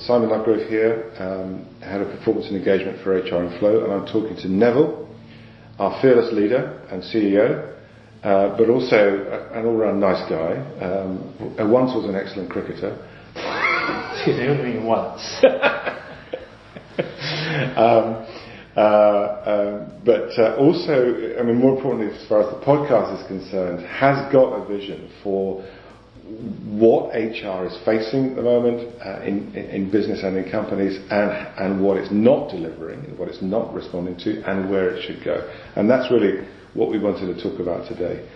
Simon Lovegrove here, um, Head of Performance and Engagement for HR and Flow, and I'm talking to Neville, our fearless leader and CEO, uh, but also an all-round nice guy. Um, once was an excellent cricketer. Excuse me, what do you mean once? um, uh, um, but uh, also, I mean, more importantly, as far as the podcast is concerned, has got a vision for what HR is facing at the moment uh, in, in, business and in companies and, and what it's not delivering, what it's not responding to, and where it should go. And that's really what we wanted to talk about today.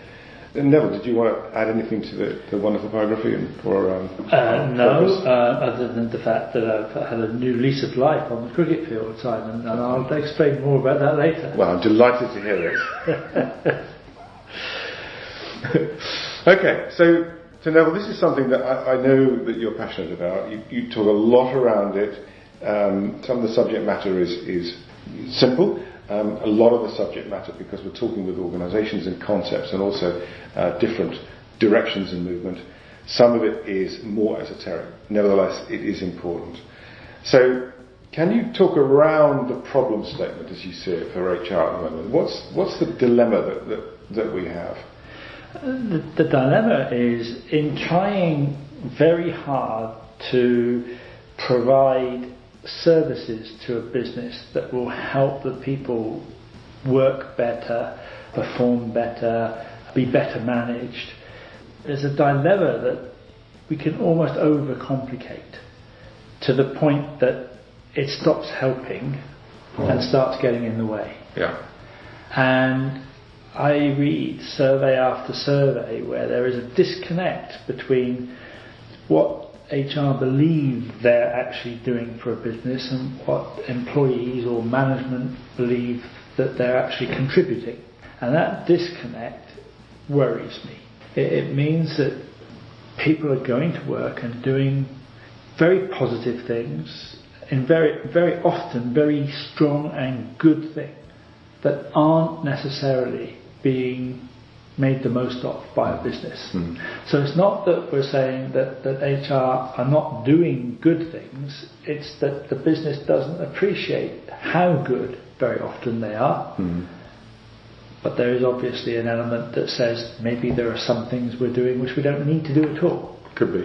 And Neville, did you want to add anything to the, the wonderful biography? Or, um, uh, no, uh, other than the fact that I've had a new lease of life on the cricket field, Simon, and I'll explain more about that later. Well, I'm delighted to hear this. okay, so so Neville, this is something that I, I know that you're passionate about. You, you, talk a lot around it. Um, some of the subject matter is, is simple. Um, a lot of the subject matter, because we're talking with organisations and concepts and also uh, different directions in movement, some of it is more esoteric. Nevertheless, it is important. So, can you talk around the problem statement as you see it for HR at the moment? What's, what's the dilemma that, that, that we have? The, the dilemma is in trying very hard to provide services to a business that will help the people work better, perform better, be better managed. There's a dilemma that we can almost overcomplicate to the point that it stops helping and mm. starts getting in the way. Yeah. And I read survey after survey where there is a disconnect between what HR believe they're actually doing for a business and what employees or management believe that they're actually contributing. And that disconnect worries me. It, it means that people are going to work and doing very positive things, and very, very often very strong and good things that aren't necessarily being made the most of by a business. Mm. So it's not that we're saying that, that HR are not doing good things, it's that the business doesn't appreciate how good very often they are. Mm. But there is obviously an element that says maybe there are some things we're doing which we don't need to do at all. Could be.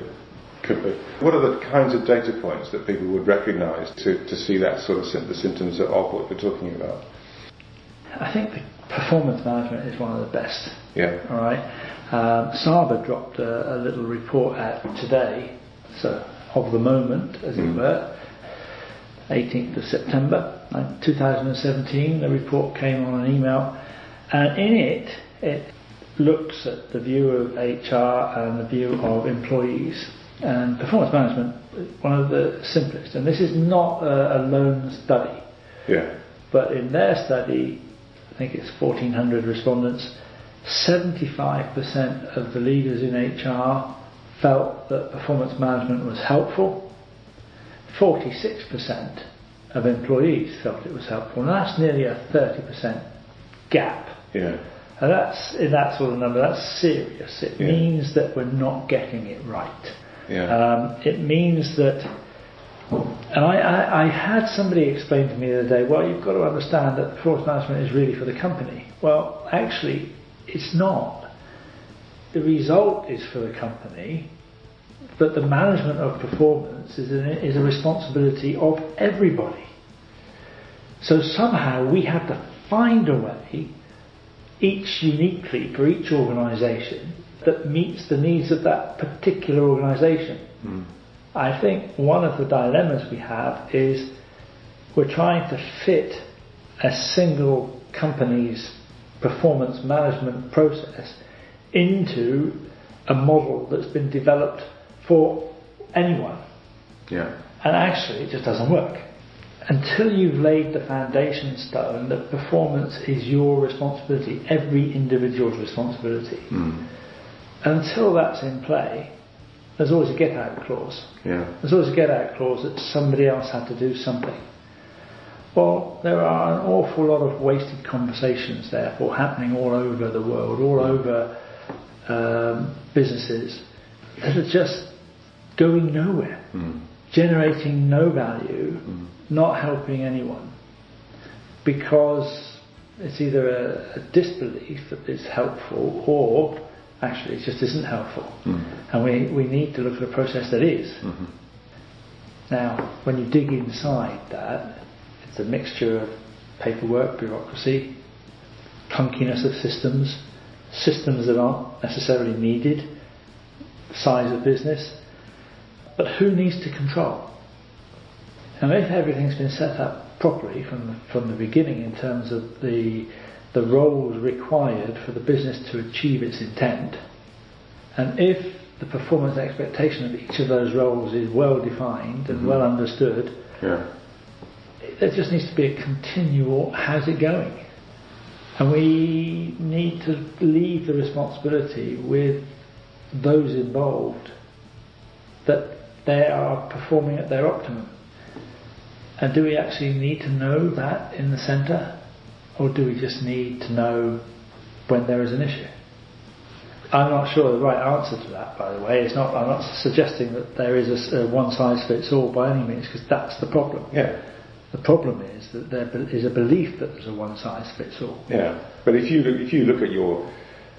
Could be. What are the kinds of data points that people would recognise to, to see that sort of the symptoms of what we're talking about? I think the performance management is one of the best. Yeah. All right. Um, SABA dropped a, a, little report out today, so of the moment, as mm. it were. 18th of September 2017, the report came on an email, and in it, it looks at the view of HR and the view of employees. And performance management, one of the simplest, and this is not a, a lone study. Yeah. But in their study, think it's 1,400 respondents, 75% of the leaders in HR felt that performance management was helpful. 46% of employees felt it was helpful, and that's nearly a 30% gap. Yeah. And that's in that sort of number. That's serious. It yeah. means that we're not getting it right. Yeah. Um, it means that and I, I, I, had somebody explain to me the other day, well, you've got to understand that performance management is really for the company. Well, actually, it's not. The result is for the company, but the management of performance is, is a responsibility of everybody. So somehow we have to find a way, each uniquely for each organisation, that meets the needs of that particular organisation. Mm. I think one of the dilemmas we have is we're trying to fit a single company's performance management process into a model that's been developed for anyone. Yeah. And actually, it just doesn't work. Until you've laid the foundation stone that performance is your responsibility, every individual's responsibility, mm. until that's in play, there's always a get out clause. Yeah. There's always a get out clause that somebody else had to do something. Well, there are an awful lot of wasted conversations, therefore, happening all over the world, all over um, businesses that are just going nowhere. Mm. Generating no value, not helping anyone, because it's either a, a disbelief that it's helpful or actually it just isn't helpful. Mm-hmm. And we, we need to look at a process that is. Mm-hmm. Now, when you dig inside that, it's a mixture of paperwork, bureaucracy, clunkiness of systems, systems that aren't necessarily needed, size of business. But who needs to control? And if everything's been set up properly from the, from the beginning in terms of the the roles required for the business to achieve its intent, and if the performance expectation of each of those roles is well defined and mm-hmm. well understood, Yeah. there just needs to be a continual how's it going? And we need to leave the responsibility with those involved that they are performing at their optimum. And do we actually need to know that in the centre? Or do we just need to know when there is an issue? I'm not sure the right answer to that, by the way. It's not, I'm not suggesting that there is a one size fits all by any means, because that's the problem. Yeah. The problem is that there is a belief that there's a one size fits all. Yeah, but if you look, if you look at your,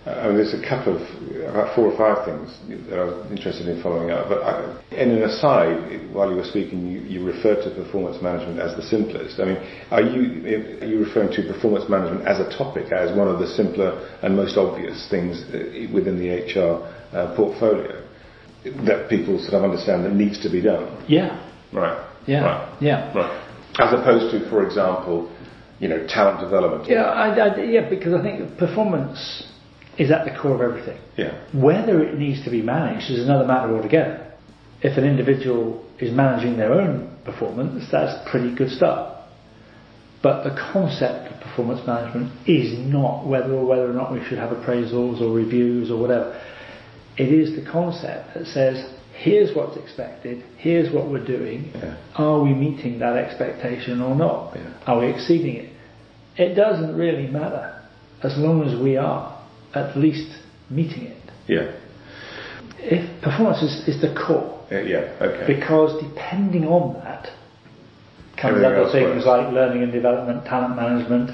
I mean, there's a couple of about four or five things that I was interested in following up. But I, in an aside, while you were speaking, you, you referred to performance management as the simplest. I mean, are you are you referring to performance management as a topic, as one of the simpler and most obvious things uh, within the HR uh, portfolio that people sort of understand that needs to be done? Yeah, Right. yeah, Right. yeah. Right. As opposed to, for example, you know, talent development. Yeah, I, I, yeah, because I think performance is at the core of everything. Yeah. Whether it needs to be managed is another matter altogether. If an individual is managing their own performance, that's pretty good stuff. But the concept of performance management is not whether or whether or not we should have appraisals or reviews or whatever. It is the concept that says, here's what's expected, here's what we're doing. Yeah. Are we meeting that expectation or not? Yeah. Are we exceeding it? It doesn't really matter as long as we are at least meeting it. Yeah. If performance is, is the core, Uh, yeah. Okay. because depending on that comes Everything other things works. like learning and development, talent management,